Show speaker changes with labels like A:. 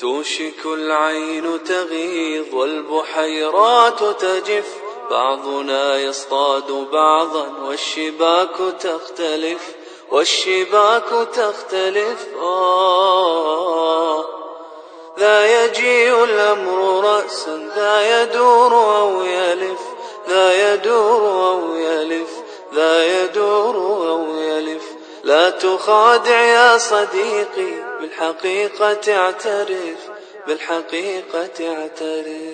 A: توشك العين تغيظ والبحيرات تجف. بعضنا يصطاد بعضا والشباك تختلف والشباك تختلف. آه ذا يجيء الأمر رأسا ذا يدور أو يلف ذا يدور أو يلف ذا يدور لا تخادع يا صديقي بالحقيقة اعترف بالحقيقة اعترف.